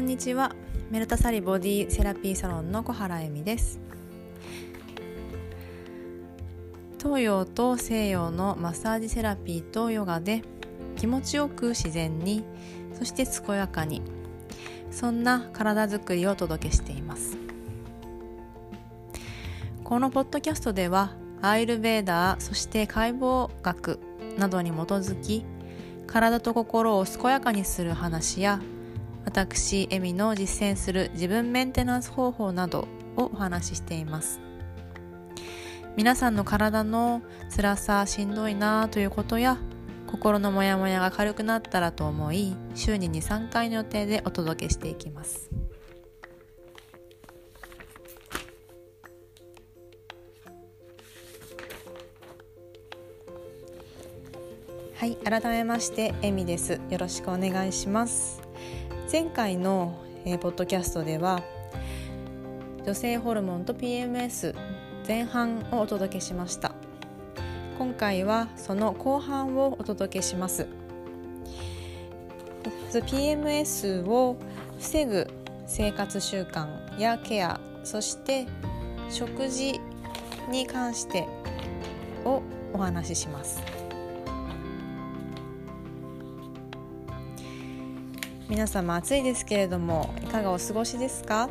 こんにちは。メルタサリボディセラピーサロンの小原恵美です。東洋と西洋のマッサージセラピーとヨガで気持ちよく自然にそして健やかにそんな体づくりをお届けしています。このポッドキャストではアイルベーダーそして解剖学などに基づき体と心を健やかにする話や私エミの実践する自分メンテナンス方法などをお話ししています。皆さんの体の辛さしんどいなということや心のモヤモヤが軽くなったらと思い週に23回の予定でお届けしていきます。はい改めましてエミです。よろしくお願いします。前回の、えー、ポッドキャストでは女性ホルモンと PMS 前半をお届けしました。今回はその後半をお届けします。PMS を防ぐ生活習慣やケアそして食事に関してをお話しします。皆様暑いですけれどもいかがお過ごしですか？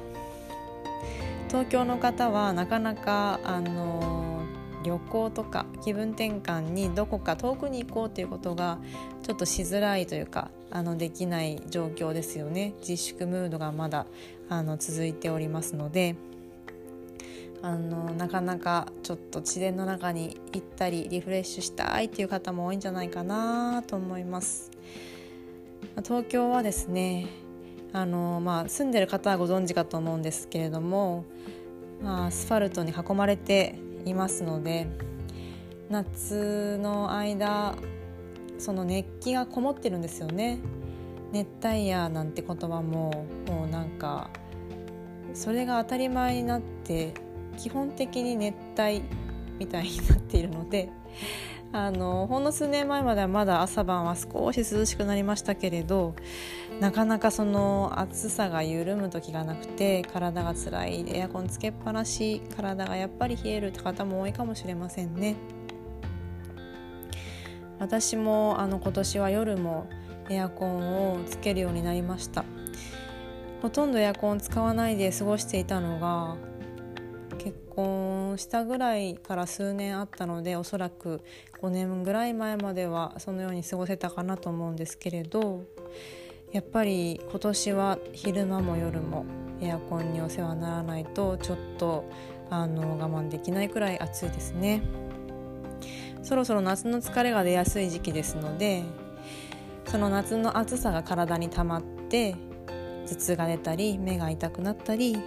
東京の方はなかなかあの旅行とか気分転換にどこか遠くに行こうということがちょっとしづらいというかあのできない状況ですよね自粛ムードがまだあの続いておりますのであのなかなかちょっと自然の中に行ったりリフレッシュしたいという方も多いんじゃないかなと思います。東京はですねあの、まあ、住んでる方はご存知かと思うんですけれども、まあ、アスファルトに囲まれていますので夏の間その熱気がこもってるんですよね。熱帯夜なんて言葉ももうなんかそれが当たり前になって基本的に熱帯みたいになっているのであのほんの数年前まではまだ朝晩は少し涼しくなりましたけれどなかなかその暑さが緩む時がなくて体が辛いエアコンつけっぱなし体がやっぱり冷えるって方も多いかもしれませんね。私もあの今年は夜もエアコンをつけるようになりました。ほとんどエアコン使わないで過ごしていたのが結婚したぐらいから数年あったのでおそらく5年ぐらい前まではそのように過ごせたかなと思うんですけれどやっぱり今年は昼間も夜もエアコンにお世話にならないとちょっとあの我慢できないくらい暑いですね。そろそろ夏の疲れが出やすい時期ですのでその夏の暑さが体に溜まって頭痛が出たり目が痛くなったり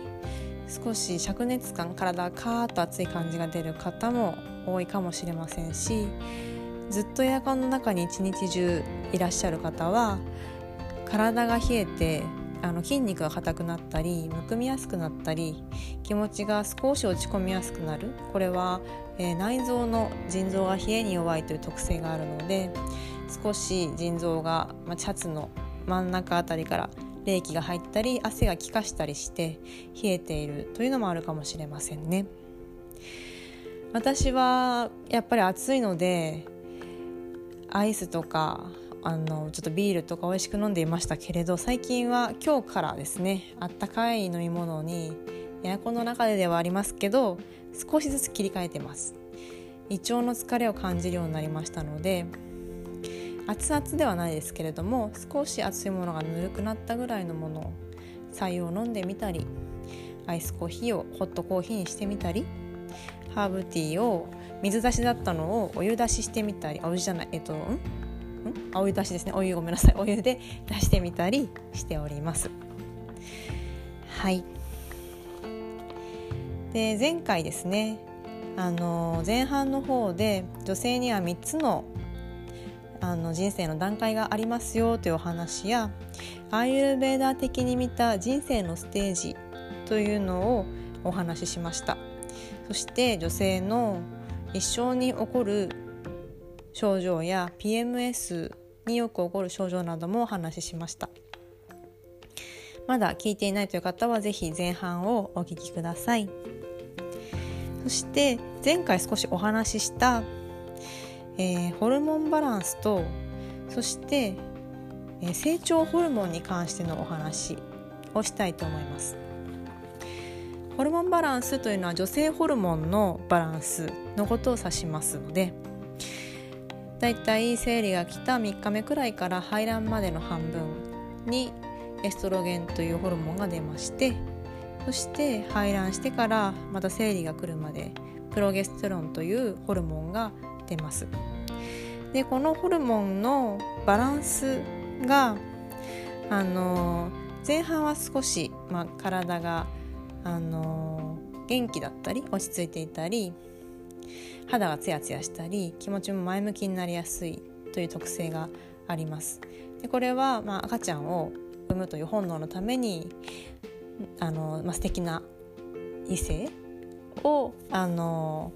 少し灼熱感体がカーッと熱い感じが出る方も多いかもしれませんしずっとエアコンの中に一日中いらっしゃる方は体が冷えてあの筋肉が硬くなったりむくみやすくなったり気持ちが少し落ち込みやすくなる。これは、えー、内臓の腎臓が冷えに弱いという特性があるので少し腎臓が、まあ、シャツの真ん中あたりから冷気が入ったり汗が気化したりして冷えているというのもあるかもしれませんね。私はやっぱり暑いのでアイスとかあのちょっとビールとか美味しく飲んでいましたけれど最近は今日からですねあったかい飲み物にエアコンの中でではありますけど少しずつ切り替えてます。胃腸の疲れを感じるようになりましたので熱々ではないですけれども少し熱いものがぬるくなったぐらいのものを白湯を飲んでみたりアイスコーヒーをホットコーヒーにしてみたりハーブティーを水出しだったのをお湯出ししてみたりあお湯じゃないえっとん？ん？あお湯出しですね。お湯ごめんなさい。お湯で出してみたりしております。はい。で前回ですね。あの前半の方で女性には3つのあの人生の段階がありますよというお話やアーユルベーダー的に見た人生のステージというのをお話ししました。そして女性の一生に起こる症状や PMS によく起こる症状などもお話ししました。まだ聞いていないという方は是非前半をお聞きください。そして前回少しお話しした、えー、ホルモンバランスとそして、えー、成長ホルモンに関してのお話をしたいと思います。ホルモンバランスというのは女性ホルモンのバランスのことを指しますのでだいたい生理が来た3日目くらいから排卵までの半分にエストロゲンというホルモンが出ましてそして排卵してからまた生理が来るまでプロゲステロンというホルモンが出ます。でこのホルモンのバランスがあの前半は少し、まあ、体があの元気だったり落ち着いていたり肌がツヤツヤしたり気持ちも前向きになりやすいという特性があります。でこれは、まあ、赤ちゃんを産むという本能のためにあの、まあ、素敵な異性をあの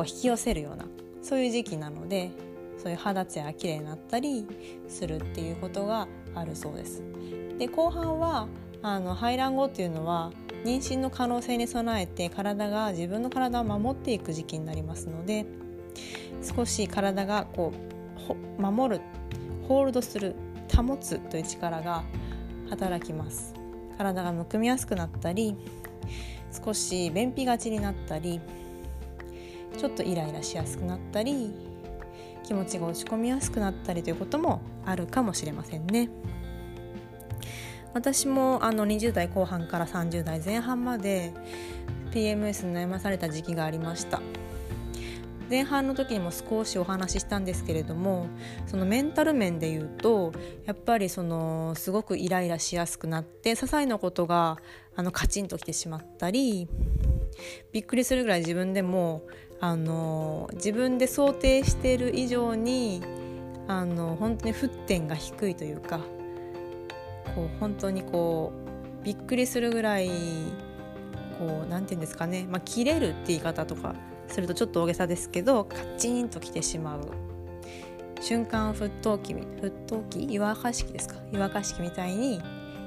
こう引き寄せるようなそういう時期なのでそういう肌ツヤが綺麗になったりするっていうことがあるそうです。で後半はあの排卵後っていうのは妊娠の可能性に備えて体が自分の体を守っていく時期になりますので少し体がこう守るホールドする保つという力が働きます体がむくみやすくなったり少し便秘がちになったりちょっとイライラしやすくなったり気持ちが落ち込みやすくなったりということもあるかもしれませんね。私もあの20代後半から30代前半まで PMS に悩まされた時期がありました前半の時にも少しお話ししたんですけれどもそのメンタル面で言うとやっぱりそのすごくイライラしやすくなって些細なことがあのカチンときてしまったりびっくりするぐらい自分でもあの自分で想定している以上にあの本当に沸点が低いというかこう本当にこうびっくりするぐらいこう何て言うんですかね、まあ、切れるって言い方とかするとちょっと大げさですけどカチンときてしまう。瞬間沸騰機沸騰機湯沸かし器ですか？湯沸かし器みたいに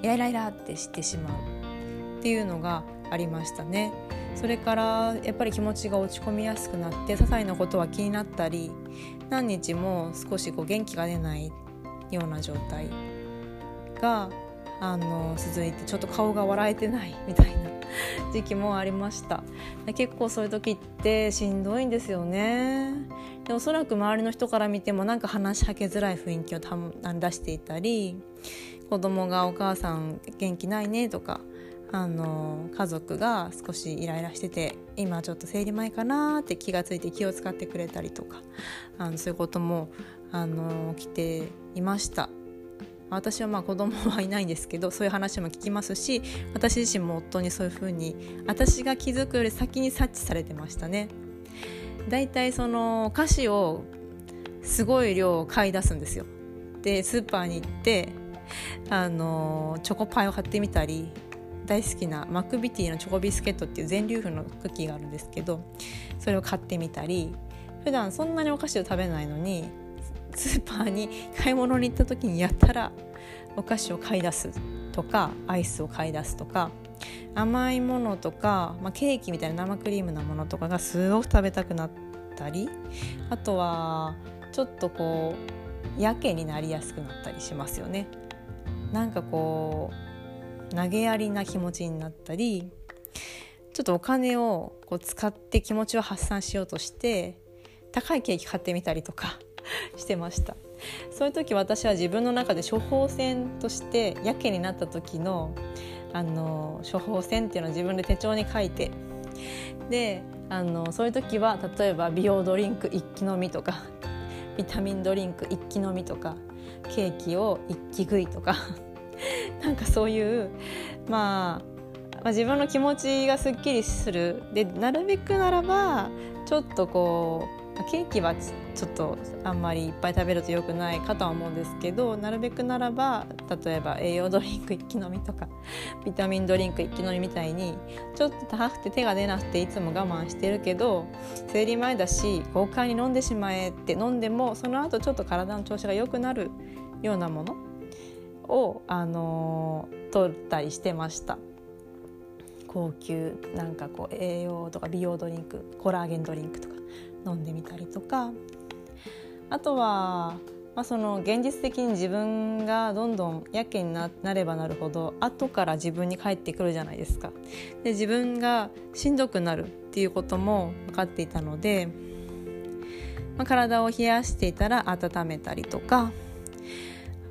イライライラってしてしまうっていうのがありましたね。それからやっぱり気持ちが落ち込みやすくなって些細なことは気になったり何日も少しこう元気が出ないような状態があの続いてちょっと顔が笑えてない みたいな時期もありました。結構そういう時ってしんどいんですよね。でおそらく周りの人から見てもなんか話しはけづらい雰囲気をた出していたり子供が「お母さん元気ないね」とかあの家族が少しイライラしてて今ちょっと生理前かなって気が付いて気を使ってくれたりとかあのそういうこともあの起きていました私はまあ子供はいないんですけどそういう話も聞きますし私自身も夫にそういうふうに私が気づくより先に察知されてましたね。だいたいその菓子をすごい量買い出すんですよ。でスーパーに行ってあのチョコパイを買ってみたり大好きなマクビティのチョコビスケットっていう全粒粉のクッキーがあるんですけどそれを買ってみたり普段そんなにお菓子を食べないのにスーパーに買い物に行った時にやったらお菓子を買い出すとかアイスを買い出すとか甘いものとか、まあ、ケーキみたいな生クリームなものとかがすごく食べたくなったりあとはちょっとこうやけになりやすくなったりしますよね。なんかこう投げやりな気持ちになったりちょっとお金をこう使って気持ちを発散しようとして高いケーキ買ってみたりとか してました。そういう時私は自分の中で処方箋としてやけになった時のあの処方箋っていうのを自分で手帳に書いてであのそういう時は例えば美容ドリンク一気飲みとかビタミンドリンク一気飲みとかケーキを一気食いとか なんかそういう、まあ、まあ自分の気持ちがすっきりする。でなるべくならばちょっとこうケーキはちょっとあんまりいっぱい食べると良くないかとは思うんですけどなるべくならば例えば栄養ドリンク一気飲みとか ビタミンドリンク一気飲みみたいにちょっと高くて手が出なくていつも我慢してるけど生理前だし豪快に飲んでしまえって飲んでもその後ちょっと体の調子が良くなるようなものを、あの取ったりしてました。高級なんかこう栄養とか美容ドリンクコラーゲンドリンクとか飲んでみたりとか。あとは、まあ、その現実的に自分がどんどんやけになればなるほど後から自分に返ってくるじゃないですか。で自分がしんどくなるっていうことも分かっていたので、まあ、体を冷やしていたら温めたりとか。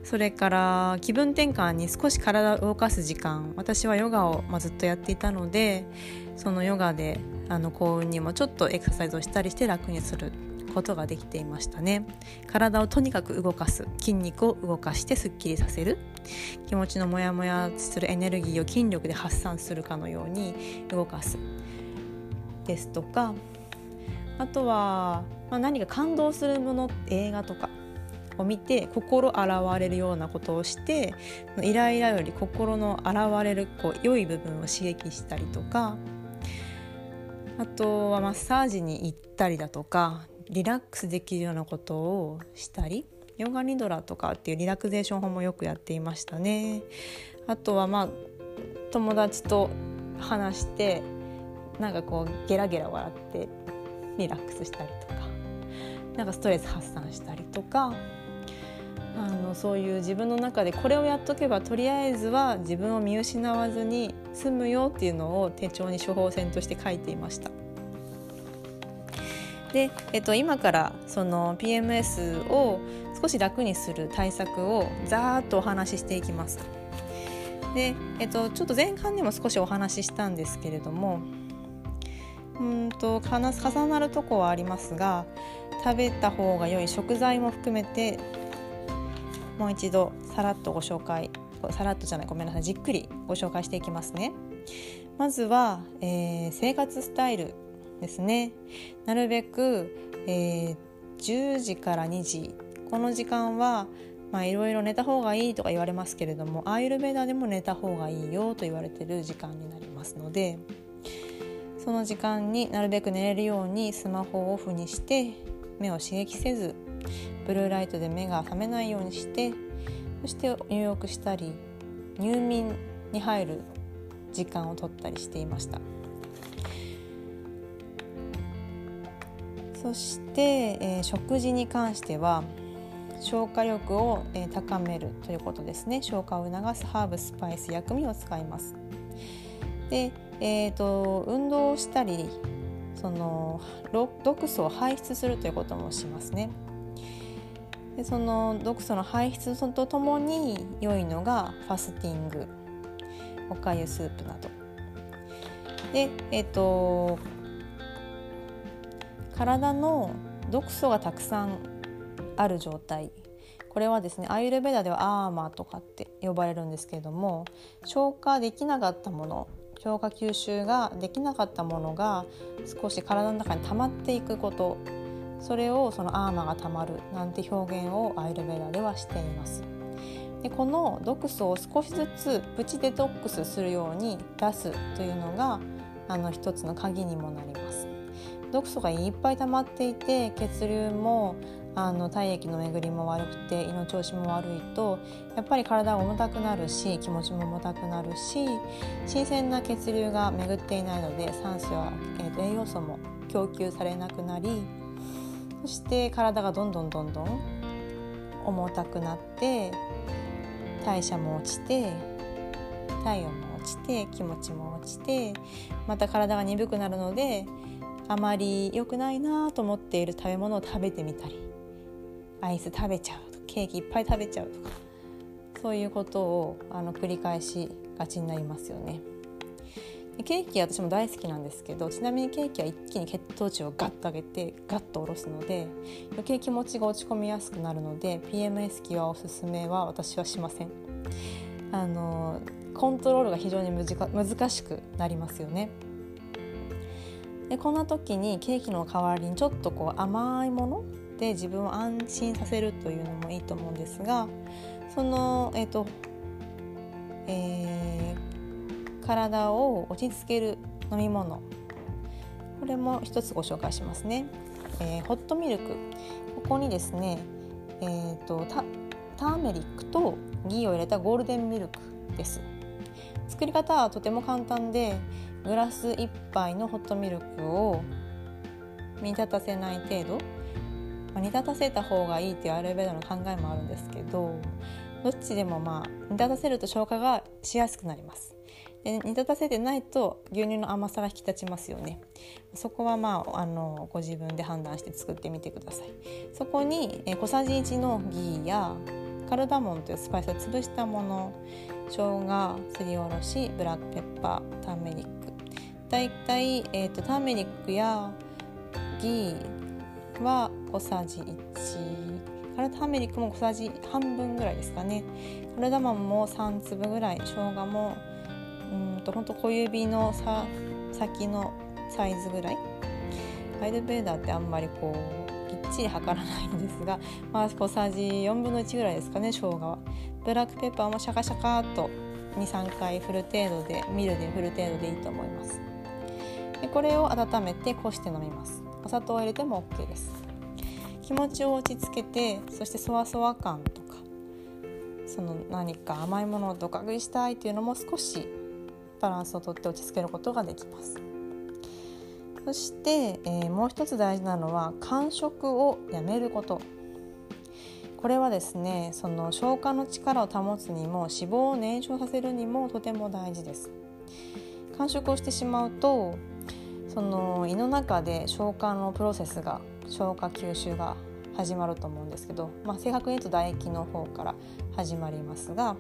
それから気分転換に少し体を動かす時間私はヨガを、ま、ずっとやっていたのでそのヨガであの幸運にもちょっとエクササイズをしたりして楽にすることができていましたね。体をとにかく動かす筋肉を動かしてすっきりさせる気持ちのモヤモヤするエネルギーを筋力で発散するかのように動かす。ですとかあとは、まあ、何か感動するもの映画とかを見て心洗われるようなことをしてイライラより心の洗われるこう良い部分を刺激したりとかあとはマッサージに行ったりだとかリラックスできるようなことをしたりヨガニドラとかっていうリラクゼーション法もよくやっていましたね。あとはまあ友達と話してなんかこうゲラゲラ笑ってリラックスしたりとかなんかストレス発散したりとかあのそういう自分の中でこれをやっとけばとりあえずは自分を見失わずに済むよっていうのを手帳に処方箋として書いていました。で、えっと、今からその PMS を少し楽にする対策をざーっとお話ししていきます。で、えっと、ちょっと前半にも少しお話ししたんですけれどもうんと重なるとこはありますが食べた方が良い食材も含めてもう一度さらっとご紹介さらっとじゃないごめんなさいじっくりご紹介していきますね。まずは、えー、生活スタイルですねなるべく、えー、10時から2時この時間はまあいろいろ寝た方がいいとか言われますけれどもアーユルベーダでも寝た方がいいよと言われてる時間になりますのでその時間になるべく寝れるようにスマホをオフにして目を刺激せずブルーライトで目が覚めないようにしてそして入浴したり入眠に入る時間を取ったりしていました。そして、えー、食事に関しては消化力を、えー、高めるということですね。消化を促すハーブスパイス薬味を使います。で、えーと、運動をしたりその毒素を排出するということもしますね。でその毒素の排出とともに良いのがファスティングおかゆスープなど。でえっ、ー、と体の毒素がたくさんある状態。これはですねアイルベダではアーマーとかって呼ばれるんですけれども消化できなかったもの消化吸収ができなかったものが少し体の中に溜まっていくこと。それをそのアーマーが溜まるなんて表現をアイルベダではしています。でこの毒素を少しずつプチデトックスするように出すというのがあの一つの鍵にもなります。毒素がいっぱい溜まっていて血流もあの体液の巡りも悪くて胃の調子も悪いとやっぱり体が重たくなるし気持ちも重たくなるし新鮮な血流が巡っていないので酸素や、栄養素も供給されなくなりそして体がどんどんどんどん重たくなって代謝も落ちて体温も落ちて気持ちも落ちてまた体が鈍くなるのであまり良くないなと思っている食べ物を食べてみたりアイス食べちゃうとケーキいっぱい食べちゃうとかそういうことをあの繰り返しがちになりますよね。ケーキ私も大好きなんですけどちなみにケーキは一気に血糖値をガッと上げてガッと下ろすので余計気持ちが落ち込みやすくなるので PMS 期はおすすめは私はしません。あのコントロールが非常に難しくなりますよね。でこんな時にケーキの代わりにちょっとこう甘いもので自分を安心させるというのもいいと思うんですがそのえっ、ー、と、えー、体を落ち着ける飲み物。これも一つご紹介しますね、えー、ホットミルク。ここにですね、えーと、ターメリックとギーを入れたゴールデンミルクです。作り方はとても簡単でグラス1杯のホットミルクを煮立たせない程度、まあ、煮立たせた方がいいっていうアルベーダの考えもあるんですけどどっちでもまあ煮立たせると消化がしやすくなります。で煮立たせてないと牛乳の甘さが引き立ちますよね。そこはまああのご自分で判断して作ってみてください。そこにえ小さじ1のギーやカルダモンというスパイスを潰したもの生姜すりおろしブラックペッパーターメリック。だいたい、えーと、ターメリックやギーは小さじ1カルダメリックも小さじ半分ぐらいですかね。カルダモンも3粒ぐらい生姜もとほんと小指のさ先のサイズぐらい？アイルベーダーってあんまりこうきっちり測らないんですが、まあ、小さじ4分の1ぐらいですかね生姜は。ブラックペッパーもシャカシャカっと23回振る程度でミルで振る程度でいいと思います。でこれを温めてこして飲みます。お砂糖を入れても OK です。気持ちを落ち着けてそしてそわそわ感とかその何か甘いものをどか食いしたいっていうのも少しバランスをとって落ち着けることができます。そして、えー、もう一つ大事なのは間食をやめること。これはですねその消化の力を保つにも脂肪を燃焼させるにもとても大事です。間食をしてしまうとその胃の中で消化のプロセスが消化吸収が始まると思うんですけど、まあ、正確に言うと唾液の方から始まりますが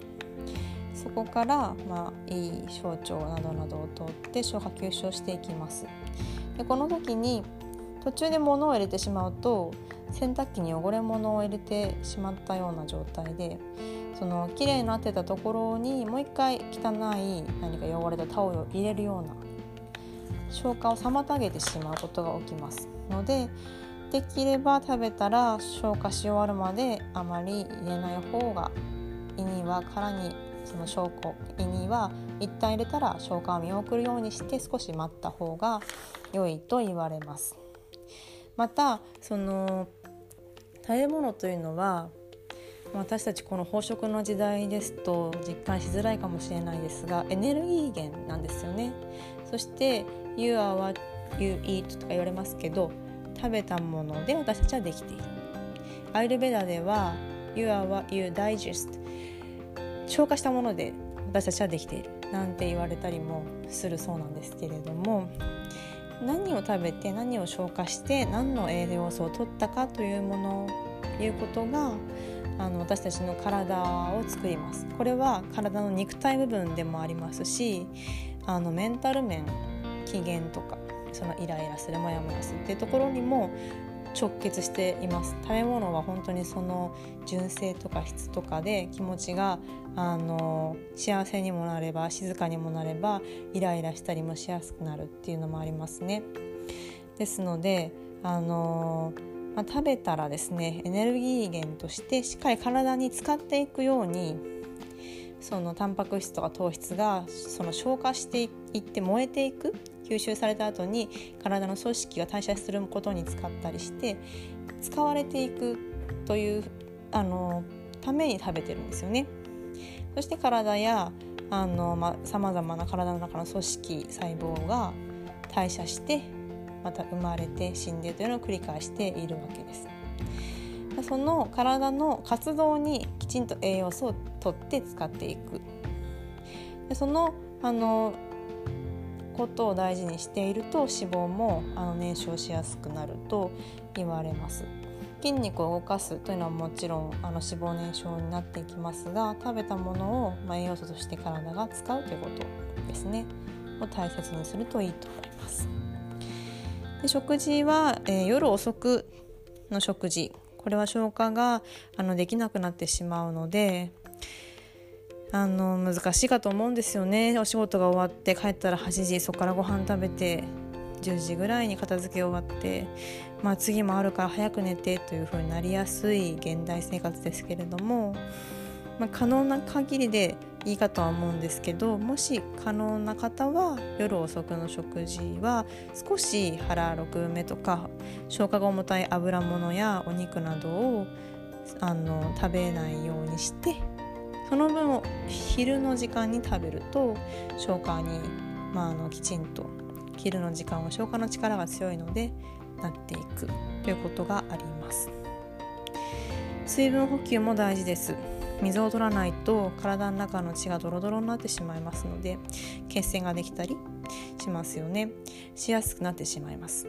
そこから、まあ、いい小腸などなどを通って消化吸収していきます。でこの時に途中で物を入れてしまうと洗濯機に汚れ物を入れてしまったような状態でその綺麗になってたところにもう一回汚い何か汚れたタオルを入れるような消化を妨げてしまうことが起きます。のでできれば食べたら消化し終わるまであまり入れない方が胃には殻にその証拠胃には一旦入れたら消化を見送るようにして少し待った方が良いと言われます。またその食べ物というのは私たちこの飽食の時代ですと実感しづらいかもしれないですがエネルギー源なんですよねそして「You are what you eat」とか言われますけど食べたもので私たちはできているアイルベダでは「You are what you digest」消化したもので私たちはできているなんて言われたりもするそうなんですけれども何を食べて何を消化して何の栄養素を取ったかというものいうことがあの私たちの体を作ります。これは体の肉体部分でもありますしあのメンタル面機嫌とかそのイライラするモヤモヤするっていうところにも直結しています食べ物は本当にその純正とか質とかで気持ちがあの幸せにもなれば静かにもなればイライラしたりもしやすくなるっていうのもありますね。ですのであの、まあ、食べたらですねエネルギー源としてしっかり体に使っていくようにそのタンパク質とか糖質がその消化していって燃えていく吸収された後に体の組織が代謝することに使ったりして使われていくというあのために食べてるんですよね。そして体やあの、まあ、様々な体の中の組織細胞が代謝してまた生まれて死んでというのを繰り返しているわけです。その体の活動にきちんと栄養素をとって使っていくそのあのことを大事にしていると脂肪もあの燃焼しやすくなると言われます。筋肉を動かすというのはもちろんあの脂肪燃焼になっていきますが食べたものを、まあ、栄養素として体が使うということですね。を大切にするといいと思います。で食事は、えー、夜遅くの食事。これは消化があのできなくなってしまうのであの難しいかと思うんですよね。お仕事が終わって帰ったら8時そこからご飯食べて10時ぐらいに片付け終わって、まあ、次もあるから早く寝てというふうになりやすい現代生活ですけれども、まあ、可能な限りでいいかとは思うんですけどもし可能な方は夜遅くの食事は少し腹6目とか消化が重たい油物やお肉などをあの食べないようにしてその分を昼の時間に食べると消化に、まあ、あのきちんと昼の時間は消化の力が強いのでなっていくということがあります。水分補給も大事です。水を取らないと体の中の血がドロドロになってしまいますので血栓ができたりしますよね。しやすくなってしまいます。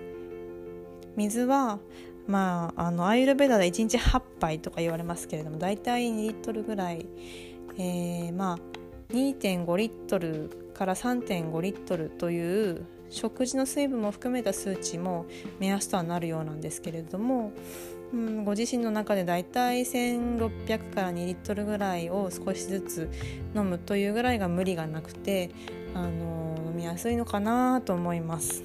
水はまああのアイルベダで1日8杯とか言われますけれどもだいたい2リットルぐらい、えー、まあ2.5リットルから3.5リットルという食事の水分も含めた数値も目安とはなるようなんですけれども、うん、ご自身の中でだいたい1600から2リットルぐらいを少しずつ飲むというぐらいが無理がなくて、あの飲みやすいのかなと思います。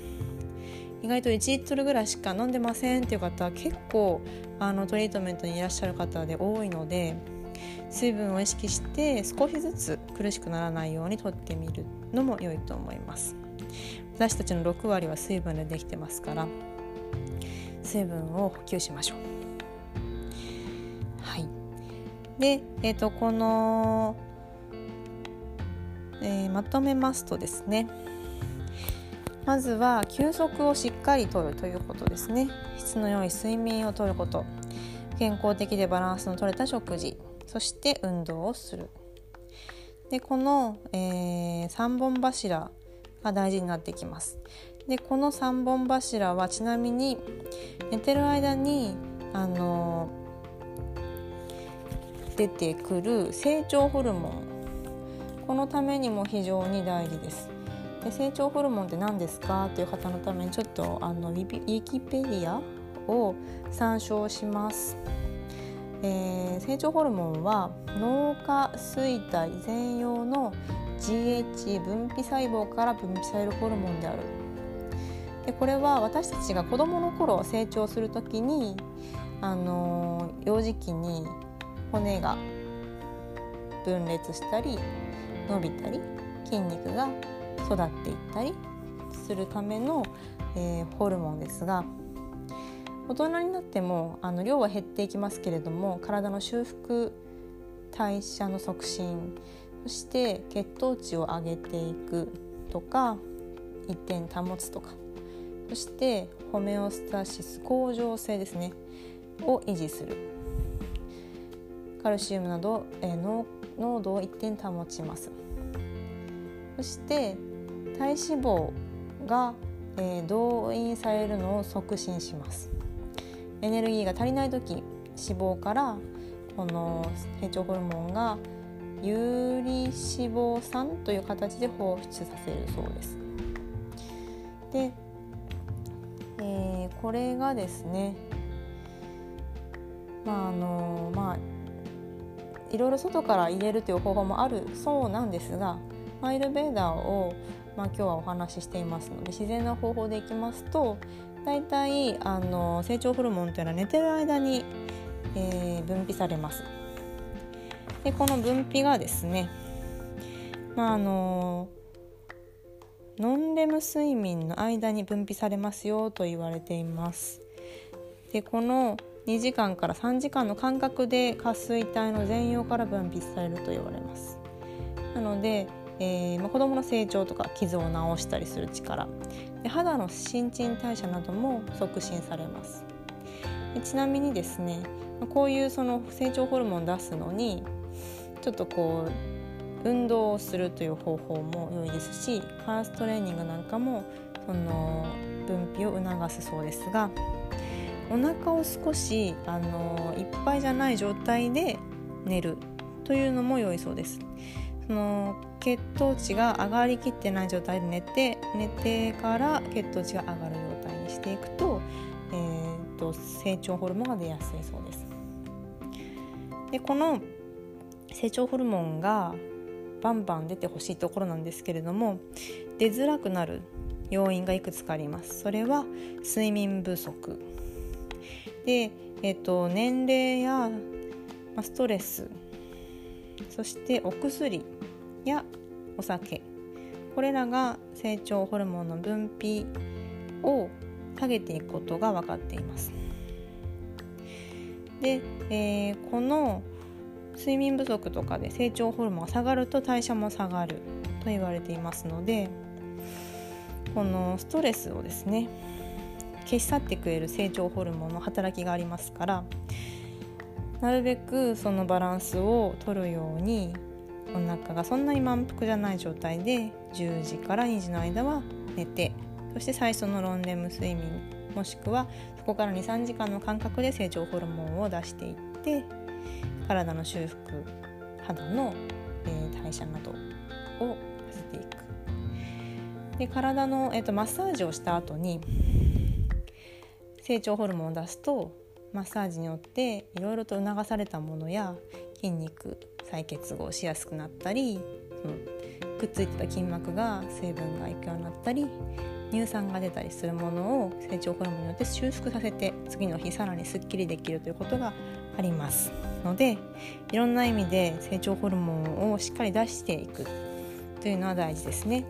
意外と1リットルぐらいしか飲んでませんっていう方は結構あのトリートメントにいらっしゃる方で多いので水分を意識して少しずつ苦しくならないようにとってみるのも良いと思います。私たちの6割は水分でできてますから水分を補給しましょう。はい。で、えーと、この、えー、まとめますとですねまずは休息をしっかりとるということですね。質の良い睡眠をとること。健康的でバランスの取れた食事。そして運動をする。でこの、えー、3本柱が大事になってきます。でこの3本柱はちなみに寝てる間にあの出てくる成長ホルモン。このためにも非常に大事です。で成長ホルモンって何ですか？という方のためにちょっとあのウィキペディアを参照します。えー、成長ホルモンは脳下垂体全容の GH 分泌細胞から分泌されるホルモンである。でこれは私たちが子どもの頃成長する時に、あのー、幼児期に骨が分裂したり伸びたり筋肉が育っていったりするための、えー、ホルモンですが大人になってもあの量は減っていきますけれども体の修復代謝の促進そして血糖値を上げていくとか一点保つとかそしてホメオスタシス恒常性ですねを維持する。カルシウムなど、えー、濃度を一点保ちます。そして体脂肪が、えー、動員されるのを促進します。エネルギーが足りない時脂肪からこの成長ホルモンが有利脂肪酸という形で放出させるそうです。で、えー、これがですねまああのまあいろいろ外から入れるという方法もあるそうなんですがマイルベーダーをまあ、今日はお話ししていますので自然な方法でいきますと大体あの成長ホルモンというのは寝てる間に、えー、分泌されます。でこの分泌がですね、まあ、あのノンレム睡眠の間に分泌されますよと言われています。でこの2時間から3時間の間隔で下垂体の全容から分泌されると言われます。なのでえーまあ、子どもの成長とか傷を治したりする力肌の新陳代謝なども促進されますちなみにですねこういうその成長ホルモンを出すのにちょっとこう運動をするという方法も良いですしファーストレーニングなんかもその分泌を促すそうですがお腹を少しあのいっぱいじゃない状態で寝るというのも良いそうです。その血糖値が上がりきってない状態で寝て寝てから血糖値が上がる状態にしていくと,、えーと、成長ホルモンが出やすいそうです。でこの成長ホルモンがバンバン出てほしいところなんですけれども出づらくなる要因がいくつかあります。それは睡眠不足で、えーと年齢やストレスそしてお薬やお酒これらが成長ホルモンの分泌を下げていくことが分かっています。で、えー、この睡眠不足とかで成長ホルモンが下がると代謝も下がると言われていますのでこのストレスをですね消し去ってくれる成長ホルモンの働きがありますからなるべくそのバランスを取るようにお腹がそんなに満腹じゃない状態で10時から2時の間は寝てそして最初のロンレム睡眠もしくはそこから23時間の間隔で成長ホルモンを出していって体の修復肌の、えー、代謝などをさせていく。で体の、えーと、マッサージをした後に成長ホルモンを出すとマッサージによっていろいろと促されたものや筋肉再結合しやすくなったり、うん、くっついてた筋膜が成分がいくようになったり乳酸が出たりするものを成長ホルモンによって修復させて次の日さらにすっきりできるということがあります。のでいろんな意味で成長ホルモンをしっかり出していく。というのは大事ですね。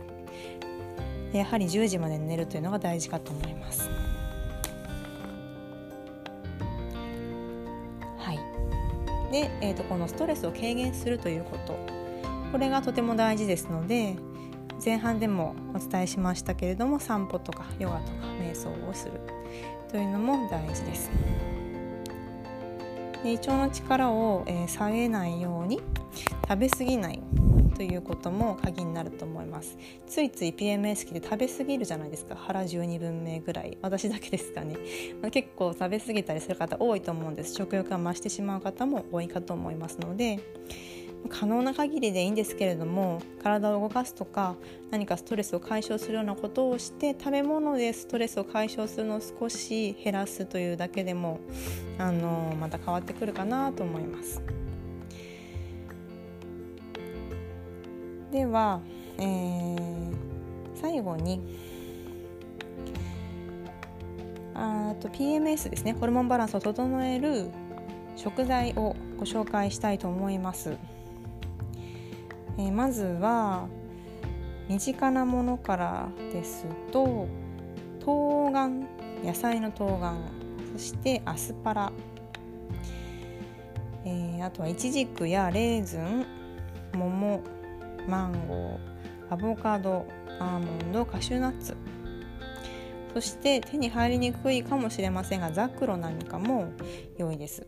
やはり10時まで寝るというのが大事かと思います。で、えーと、このストレスを軽減するということ。これがとても大事ですので前半でもお伝えしましたけれども散歩とかヨガとか瞑想をする。というのも大事です。で胃腸の力を、えー、下げないように食べ過ぎない。ということも鍵になると思います。ついつい PMS 期で食べ過ぎるじゃないですか。腹12分目ぐらい。私だけですかね、まあ、結構食べ過ぎたりする方多いと思うんです。食欲が増してしまう方も多いかと思いますので可能な限りでいいんですけれども体を動かすとか何かストレスを解消するようなことをして食べ物でストレスを解消するのを少し減らすというだけでもあのまた変わってくるかなと思います。では、えー、最後にあと PMS ですね。ホルモンバランスを整える食材をご紹介したいと思います。えー、まずは身近なものからですと冬瓜野菜の冬瓜そしてアスパラ、えー、あとはイチジクやレーズン桃。マンゴーアボカドアーモンドカシューナッツ。そして手に入りにくいかもしれませんがザクロなんかも良いです。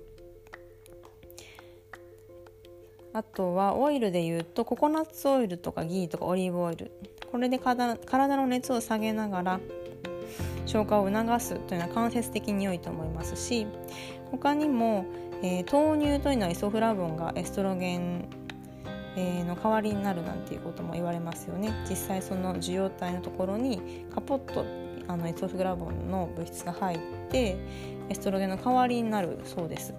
あとはオイルでいうとココナッツオイルとかギーとかオリーブオイル。これで体の熱を下げながら消化を促すというのは間接的に良いと思いますし他にも、えー、豆乳というのはイソフラボンがエストロゲン、の代わりになるなんていうことも言われますよね。実際その受容体のところにカポッとあのエストフラボンの物質が入ってエストロゲンの代わりになるそうです。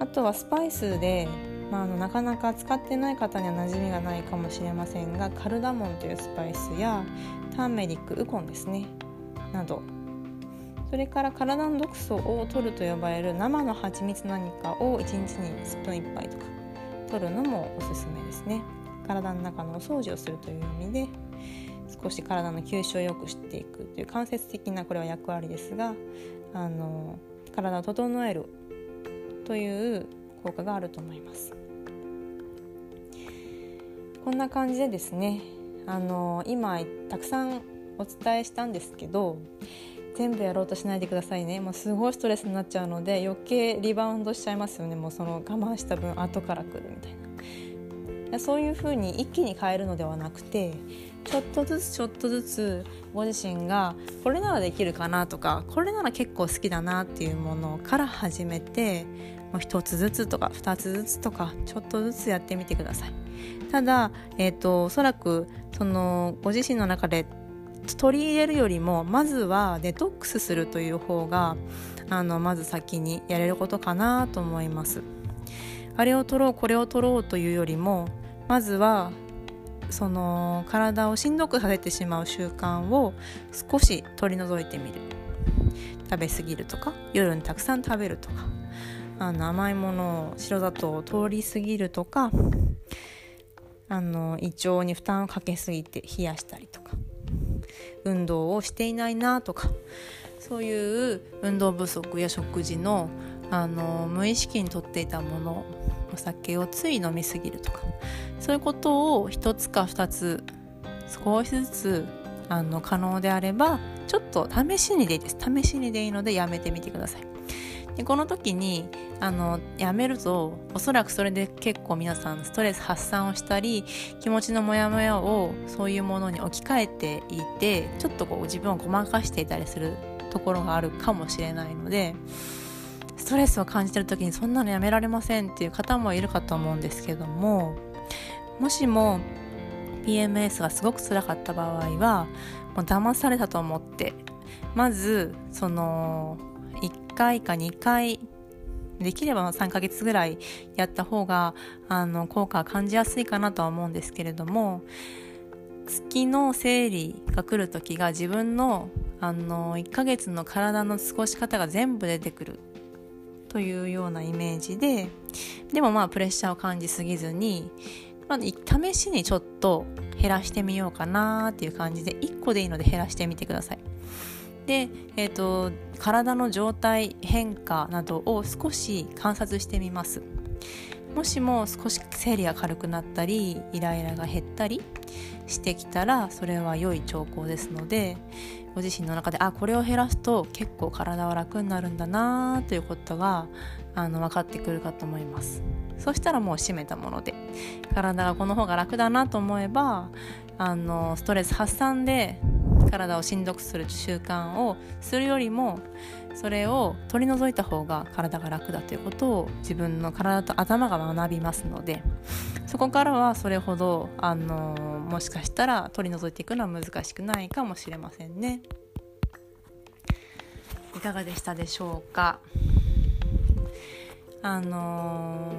あとはスパイスで、まあ、あのなかなか使ってない方には馴染みがないかもしれませんがカルダモンというスパイスやターメリックウコンですね。など。それから体の毒素を取ると呼ばれる生の蜂蜜何かを1日にスプーン1杯とか。取るのもおすすめですね。体の中のお掃除をするという意味で少し体の吸収を良くしていくという間接的なこれは役割ですがあの体を整えるという効果があると思います。こんな感じでですねあの今たくさんお伝えしたんですけど全部やろうとしないでくださいね。もうすごいストレスになっちゃうので余計リバウンドしちゃいますよね。もうその我慢した分後から来るみたいな。そういうふうに一気に変えるのではなくてちょっとずつちょっとずつご自身がこれならできるかなとかこれなら結構好きだなっていうものから始めてもう1つずつとか2つずつとかちょっとずつやってみてください。ただ、えーと、おそらくそのご自身の中で取り入れるよりもまずはデトックスするという方があのまず先にやれることかなと思います。あれを取ろうこれを取ろうというよりもまずはその体をしんどくさせてしまう習慣を少し取り除いてみる。食べ過ぎるとか夜にたくさん食べるとかあの甘いものを白砂糖を通り過ぎるとかあの胃腸に負担をかけすぎて冷やしたりとか。運動をしていないなとかそういう運動不足や食事のあの無意識にとっていたものお酒をつい飲みすぎるとかそういうことを1つか2つ少しずつあの可能であればちょっと試しにでいいです。試しにでいいのでやめてみてください。でこの時にあのやめるとおそらくそれで結構皆さんストレス発散をしたり気持ちのモヤモヤをそういうものに置き換えていてちょっとこう自分をごまかしていたりするところがあるかもしれないのでストレスを感じてる時にそんなのやめられませんっていう方もいるかと思うんですけどももしも PMS がすごく辛かった場合はもう騙されたと思ってまずその回か2回できれば3ヶ月ぐらいやった方があの効果は感じやすいかなとは思うんですけれども月の生理が来る時が自分のあの1ヶ月の体の過ごし方が全部出てくるというようなイメージででもまあプレッシャーを感じすぎずに、まあ、試しにちょっと減らしてみようかなっていう感じで1個でいいので減らしてみてください。で、えーと、体の状態変化などを少し観察してみます。もしも少し生理が軽くなったりイライラが減ったりしてきたらそれは良い兆候ですのでご自身の中であこれを減らすと結構体は楽になるんだなということがあの分かってくるかと思います。そしたらもう閉めたもので体がこの方が楽だなと思えばあのストレス発散で体をしんどくする習慣をするよりもそれを取り除いた方が体が楽だということを自分の体と頭が学びますので そこからはそれほどあのもしかしたら取り除いていくのは難しくないかもしれませんね。いかがでしたでしょうか？あの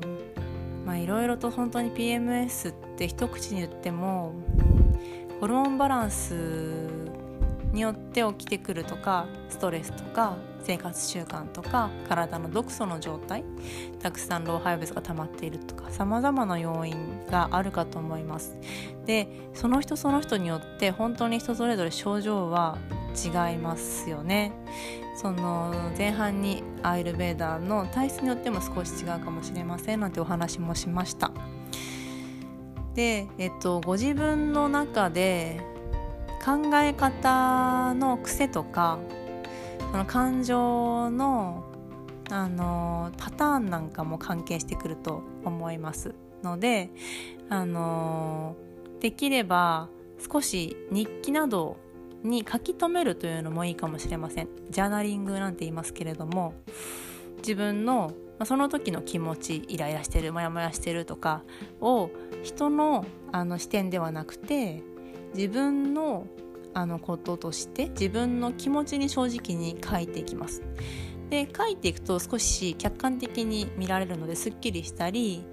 ー、まあいろいろと本当に PMS って一口に言ってもホルモンバランスによって起きてくるとかストレスとか生活習慣とか体の毒素の状態たくさん老廃物が溜まっているとかさまざまな要因があるかと思います。でその人その人によって本当に人それぞれ症状は違いますよね。その前半にアイルベーダーの体質によっても少し違うかもしれませんなんてお話もしました。で、えっと、ご自分の中で考え方の癖とかその感情のあのパターンなんかも関係してくると思います。のであのできれば少し日記などに書き留めるというのもいいかもしれません。ジャーナリングなんて言いますけれども自分のまあ、その時の気持ちイライラしてるモヤモヤしてるとかを人のあの視点ではなくて自分のあのこととして自分の気持ちに正直に書いていきます。で書いていくと少し客観的に見られるのですっきりしたり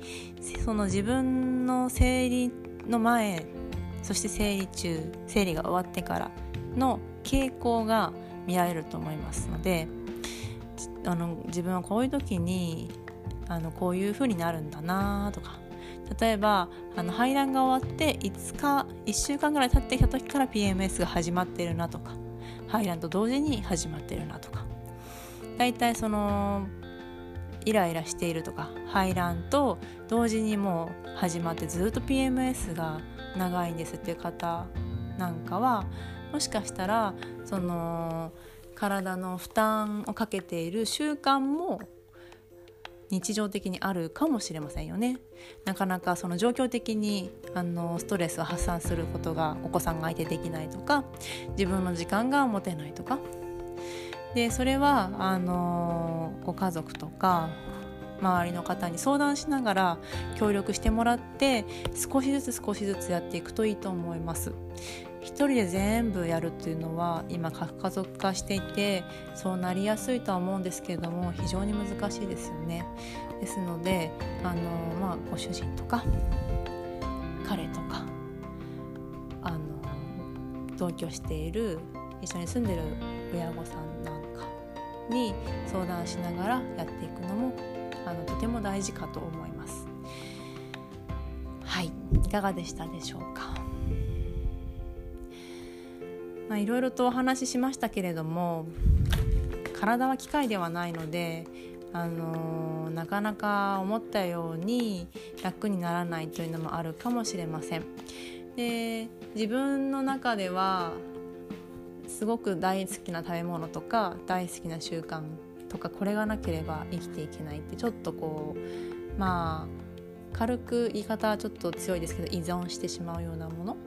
その自分の生理の前そして生理中生理が終わってからの傾向が見られると思いますのであの自分はこういう時にあのこういう風になるんだなとか。例えばあの排卵が終わって5日1週間ぐらい経ってきた時から PMS が始まってるなとか。排卵と同時に始まってるなとか。だいたいそのイライラしているとか。排卵と同時にもう始まってずっと PMS が長いんですっていう方なんかはもしかしたらその体の負担をかけている習慣も日常的にあるかもしれませんよね。なかなかその状況的にあのストレスを発散することがお子さんが相手できないとか自分の時間が持てないとか。でそれはあのご家族とか周りの方に相談しながら協力してもらって少しずつ少しずつやっていくといいと思います。一人で全部やるっていうのは今核家族化していてそうなりやすいとは思うんですけれども非常に難しいですよね。ですのであの、まあ、ご主人とか彼とかあの同居している一緒に住んでる親御さんなんかに相談しながらやっていくのもあのとても大事かと思います。はいいかがでしたでしょうか？まあ、いろいろとお話ししましたけれども体は機械ではないのであのなかなか思ったように楽にならないというのもあるかもしれません。で自分の中ではすごく大好きな食べ物とか大好きな習慣とかこれがなければ生きていけないってちょっとこうまあ軽く言い方はちょっと強いですけど依存してしまうようなもの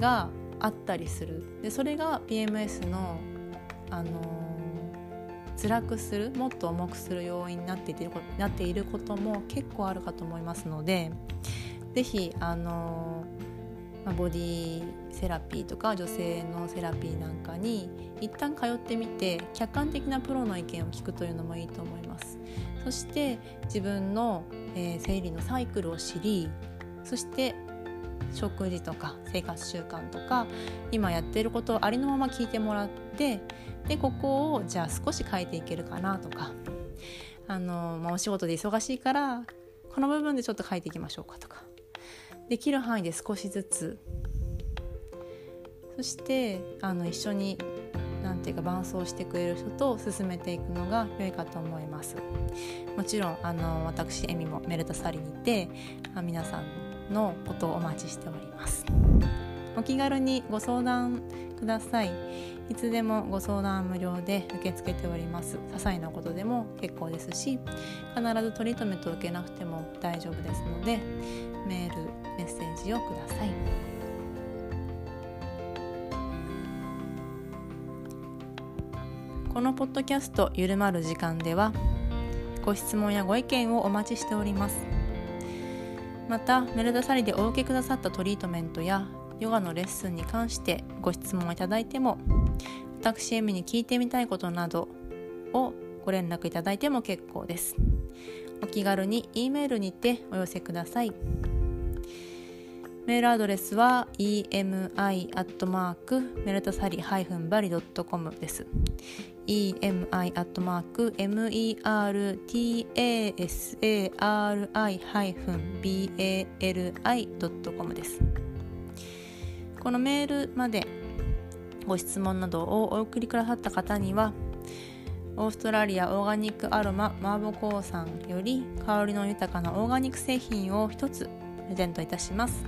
があったりする。でそれが PMS の、あのー、辛くするもっと重くする要因になっているなっていることも結構あるかと思いますので是非あのーまあ、ボディセラピーとか女性のセラピーなんかに一旦通ってみて客観的なプロの意見を聞くというのもいいと思います。そして自分の、えー、生理のサイクルを知りそして食事とか生活習慣とか今やってることをありのまま聞いてもらってでここをじゃあ少し変えていけるかなとかあの、まあ、お仕事で忙しいからこの部分でちょっと変えていきましょうかとかできる範囲で少しずつそしてあの一緒になんていうか伴走してくれる人と進めていくのが良いかと思います。もちろんあの私エミもメルタサリにいて皆さんのことをお待ちしております。お気軽にご相談ください。いつでもご相談無料で受け付けております。些細なことでも結構ですし必ずトリートメントを受けなくても大丈夫ですのでメールメッセージをください。このポッドキャスト「ゆるまる時間」ではご質問やご意見をお待ちしております。またメルダサリでお受けくださったトリートメントやヨガのレッスンに関してご質問いただいても私エミに聞いてみたいことなどをご連絡いただいても結構ですお気軽に E メールにてお寄せください。メールアドレスは emi.meltasari-bari.com です。emi.meltasari-bali.com です。このメールまでご質問などをお送りくださった方にはオーストラリアオーガニックアロママーボコーさんより香りの豊かなオーガニック製品を一つプレゼントいたします。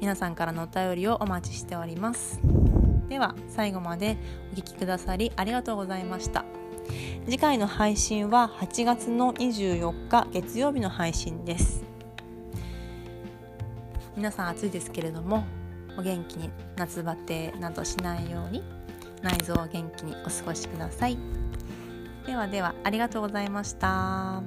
皆さんからのお便りをお待ちしておりますでは最後までお聴きくださりありがとうございました。次回の配信は8月の24日月曜日の配信です。皆さん暑いですけれどもお元気に夏バテなどしないように内臓を元気にお過ごしください。ではではありがとうございました。